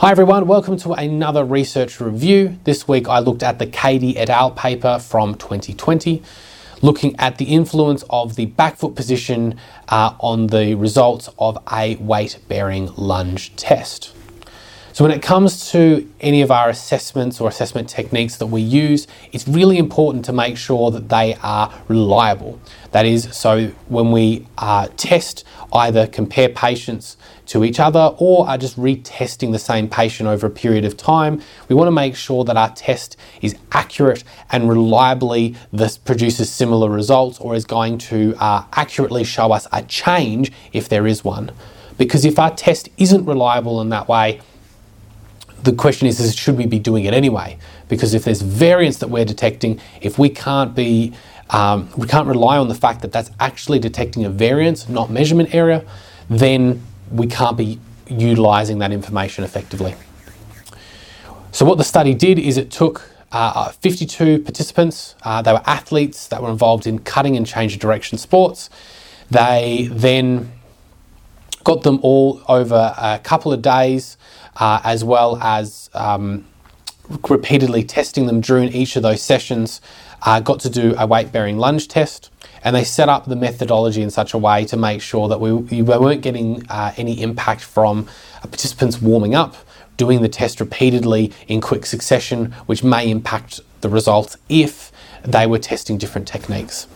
Hi everyone, welcome to another research review. This week I looked at the Cady et al. paper from 2020, looking at the influence of the back foot position uh, on the results of a weight bearing lunge test. So, when it comes to any of our assessments or assessment techniques that we use, it's really important to make sure that they are reliable. That is, so when we uh, test, either compare patients to each other or are just retesting the same patient over a period of time, we want to make sure that our test is accurate and reliably this produces similar results or is going to uh, accurately show us a change if there is one. Because if our test isn't reliable in that way, the question is, is should we be doing it anyway? Because if there's variance that we're detecting, if we can't be, um, we can't rely on the fact that that's actually detecting a variance, not measurement error, then we can't be utilizing that information effectively. So what the study did is it took uh, 52 participants. Uh, they were athletes that were involved in cutting and change of direction sports. They then got them all over a couple of days uh, as well as um, repeatedly testing them during each of those sessions. Uh, got to do a weight bearing lunge test, and they set up the methodology in such a way to make sure that we, we weren't getting uh, any impact from participants warming up, doing the test repeatedly in quick succession, which may impact the results if they were testing different techniques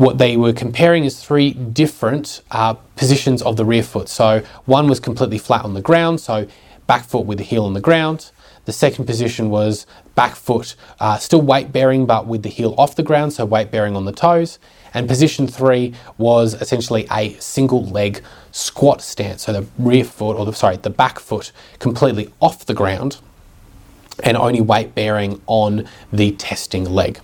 what they were comparing is three different uh, positions of the rear foot. So one was completely flat on the ground, so back foot with the heel on the ground. The second position was back foot, uh, still weight bearing, but with the heel off the ground, so weight bearing on the toes. And position three was essentially a single leg squat stance, so the rear foot, or the, sorry, the back foot completely off the ground and only weight bearing on the testing leg.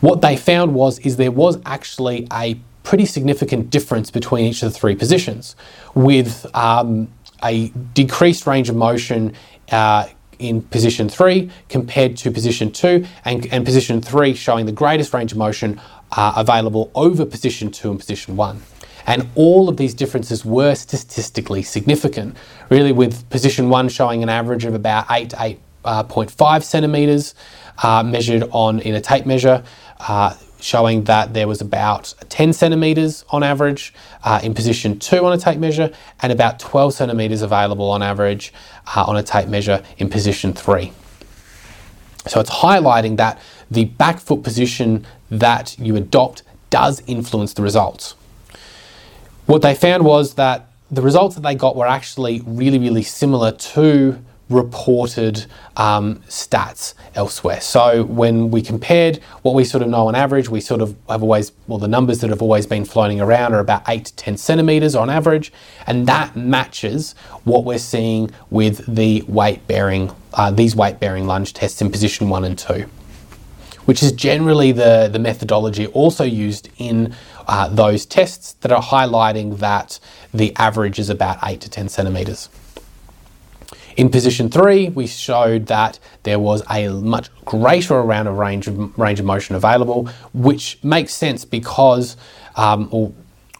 What they found was is there was actually a pretty significant difference between each of the three positions, with um, a decreased range of motion uh, in position three compared to position two, and, and, position three showing the greatest range of motion uh, available over position two and position one. And all of these differences were statistically significant, really, with position one showing an average of about 8 to 8.5 uh, centimetres uh, measured on in a tape measure uh, showing that there was about 10 centimeters on average uh, in position two on a tape measure and about 12 centimeters available on average uh, on a tape measure in position three. So it's highlighting that the back foot position that you adopt does influence the results. What they found was that the results that they got were actually really, really similar to reported um, stats elsewhere. So when we compared what we sort of know on average, we sort of have always, well, the numbers that have always been floating around are about 8 to 10 centimeters on average, and that matches what we're seeing with the weight bearing, uh, these weight bearing lunge tests in position 1 and 2. Which is generally the, the methodology also used in uh, those tests that are highlighting that the average is about 8 to 10 centimeters. In position three, we showed that there was a much greater amount of range of, range of motion available, which makes sense because, um, or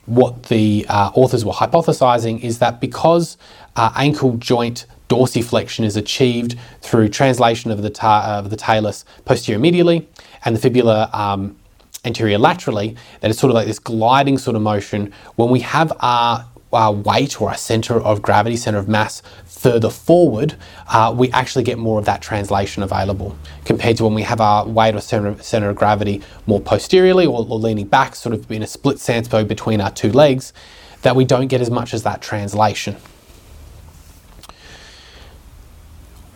what the uh, authors were hypothesizing is that because uh, ankle joint dorsiflexion is achieved through translation of the, ta- of the talus posterior medially and the fibula um, anterior laterally, that it's sort of like this gliding sort of motion. When we have our, our weight or our center of gravity, center of mass further forward, uh, we actually get more of that translation available compared to when we have our weight or center, center of gravity more posteriorly or, or leaning back, sort of in a split stance between our two legs, that we don't get as much as that translation.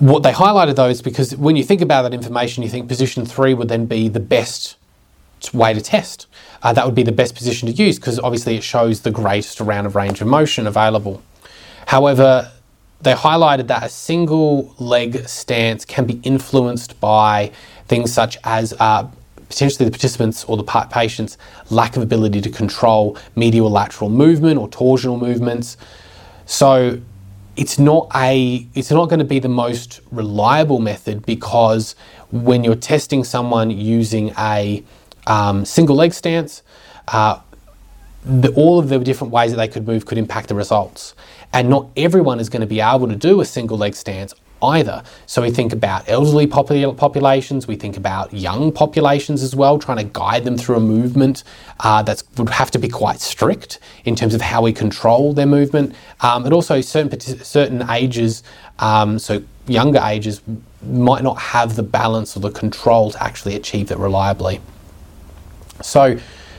What they highlighted though is because when you think about that information, you think position three would then be the best way to test. Uh, that would be the best position to use because obviously it shows the greatest amount of range of motion available. However, they highlighted that a single leg stance can be influenced by things such as uh, potentially the participants or the patient's lack of ability to control medial lateral movement or torsional movements. So it's not a it's not going to be the most reliable method because when you're testing someone using a um, single leg stance, uh, the, all of the different ways that they could move could impact the results. And not everyone is going to be able to do a single leg stance either. So we think about elderly popul- populations, we think about young populations as well, trying to guide them through a movement uh, that would have to be quite strict in terms of how we control their movement. Um, but also certain certain ages, um, so younger ages, might not have the balance or the control to actually achieve it reliably. So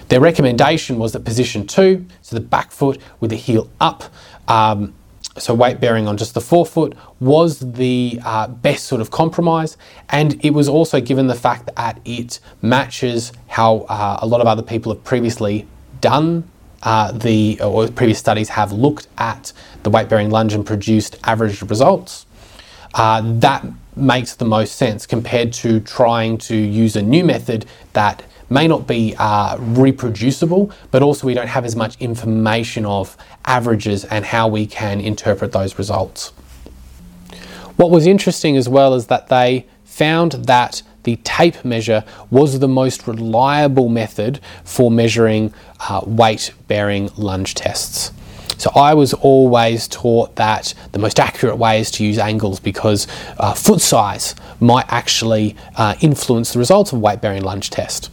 their recommendation was that position two, so the back foot with the heel up, um, so weight bearing on just the forefoot was the uh, best sort of compromise, and it was also given the fact that it matches how uh, a lot of other people have previously done uh, the or previous studies have looked at the weight bearing lunge and produced average results. Uh, that makes the most sense compared to trying to use a new method that may not be uh, reproducible, but also we don't have as much information of averages and how we can interpret those results. What was interesting as well is that they found that the tape measure was the most reliable method for measuring uh, weight bearing lunge tests. So I was always taught that the most accurate way is to use angles because uh, foot size might actually uh, influence the results of weight bearing lunge test.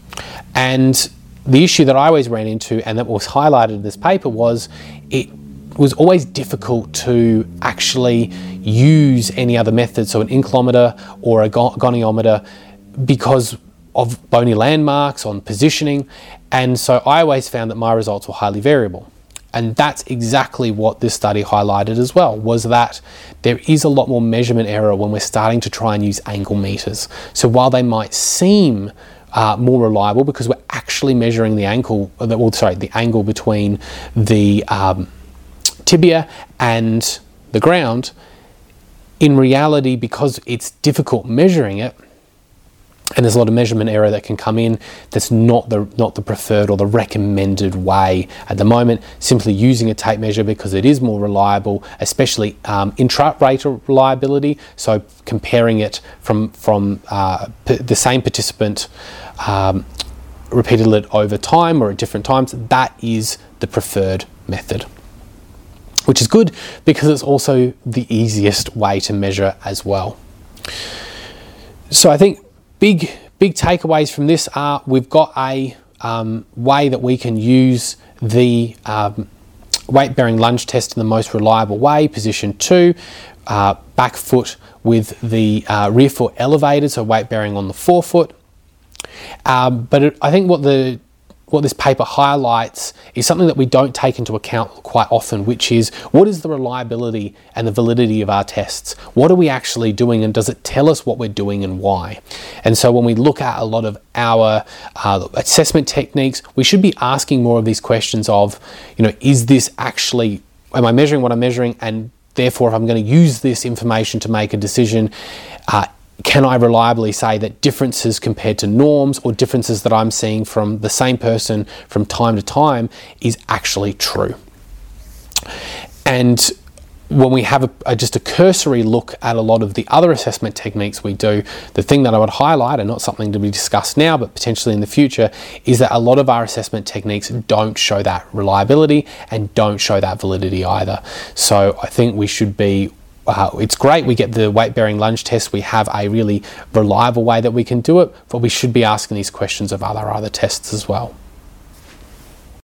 And the issue that I always ran into and that was highlighted in this paper was it was always difficult to actually use any other method, so an inclinometer or a goniometer, because of bony landmarks on positioning. And so I always found that my results were highly variable. And that's exactly what this study highlighted as well, was that there is a lot more measurement error when we're starting to try and use angle meters. So while they might seem uh, more reliable because we're actually measuring the ankle, uh, well, sorry, the angle between the um, tibia and the ground. In reality, because it's difficult measuring it, and there's a lot of measurement error that can come in that's not the not the preferred or the recommended way at the moment. Simply using a tape measure because it is more reliable especially um, intra-rater reliability. So comparing it from from uh, p- the same participant um, repeated it over time or at different times that is the preferred method. Which is good because it's also the easiest way to measure as well. So I think big big takeaways from this are we've got a um, way that we can use the um, weight bearing lunge test in the most reliable way. Position two, uh, back foot with the uh, rear foot elevated, so weight bearing on the forefoot. Um, but it, I think what the what this paper highlights is something that we don't take into account quite often, which is what is the reliability and the validity of our tests? What are we actually doing, and does it tell us what we're doing and why? And so, when we look at a lot of our uh, assessment techniques, we should be asking more of these questions of, you know, is this actually, am I measuring what I'm measuring? And therefore, if I'm going to use this information to make a decision, uh, can I reliably say that differences compared to norms or differences that I'm seeing from the same person from time to time is actually true? And when we have a, a, just a cursory look at a lot of the other assessment techniques we do, the thing that I would highlight, and not something to be discussed now, but potentially in the future, is that a lot of our assessment techniques don't show that reliability and don't show that validity either. So I think we should be uh, it's great we get the weight bearing lunge test. We have a really reliable way that we can do it but we should be asking these questions of other other tests as well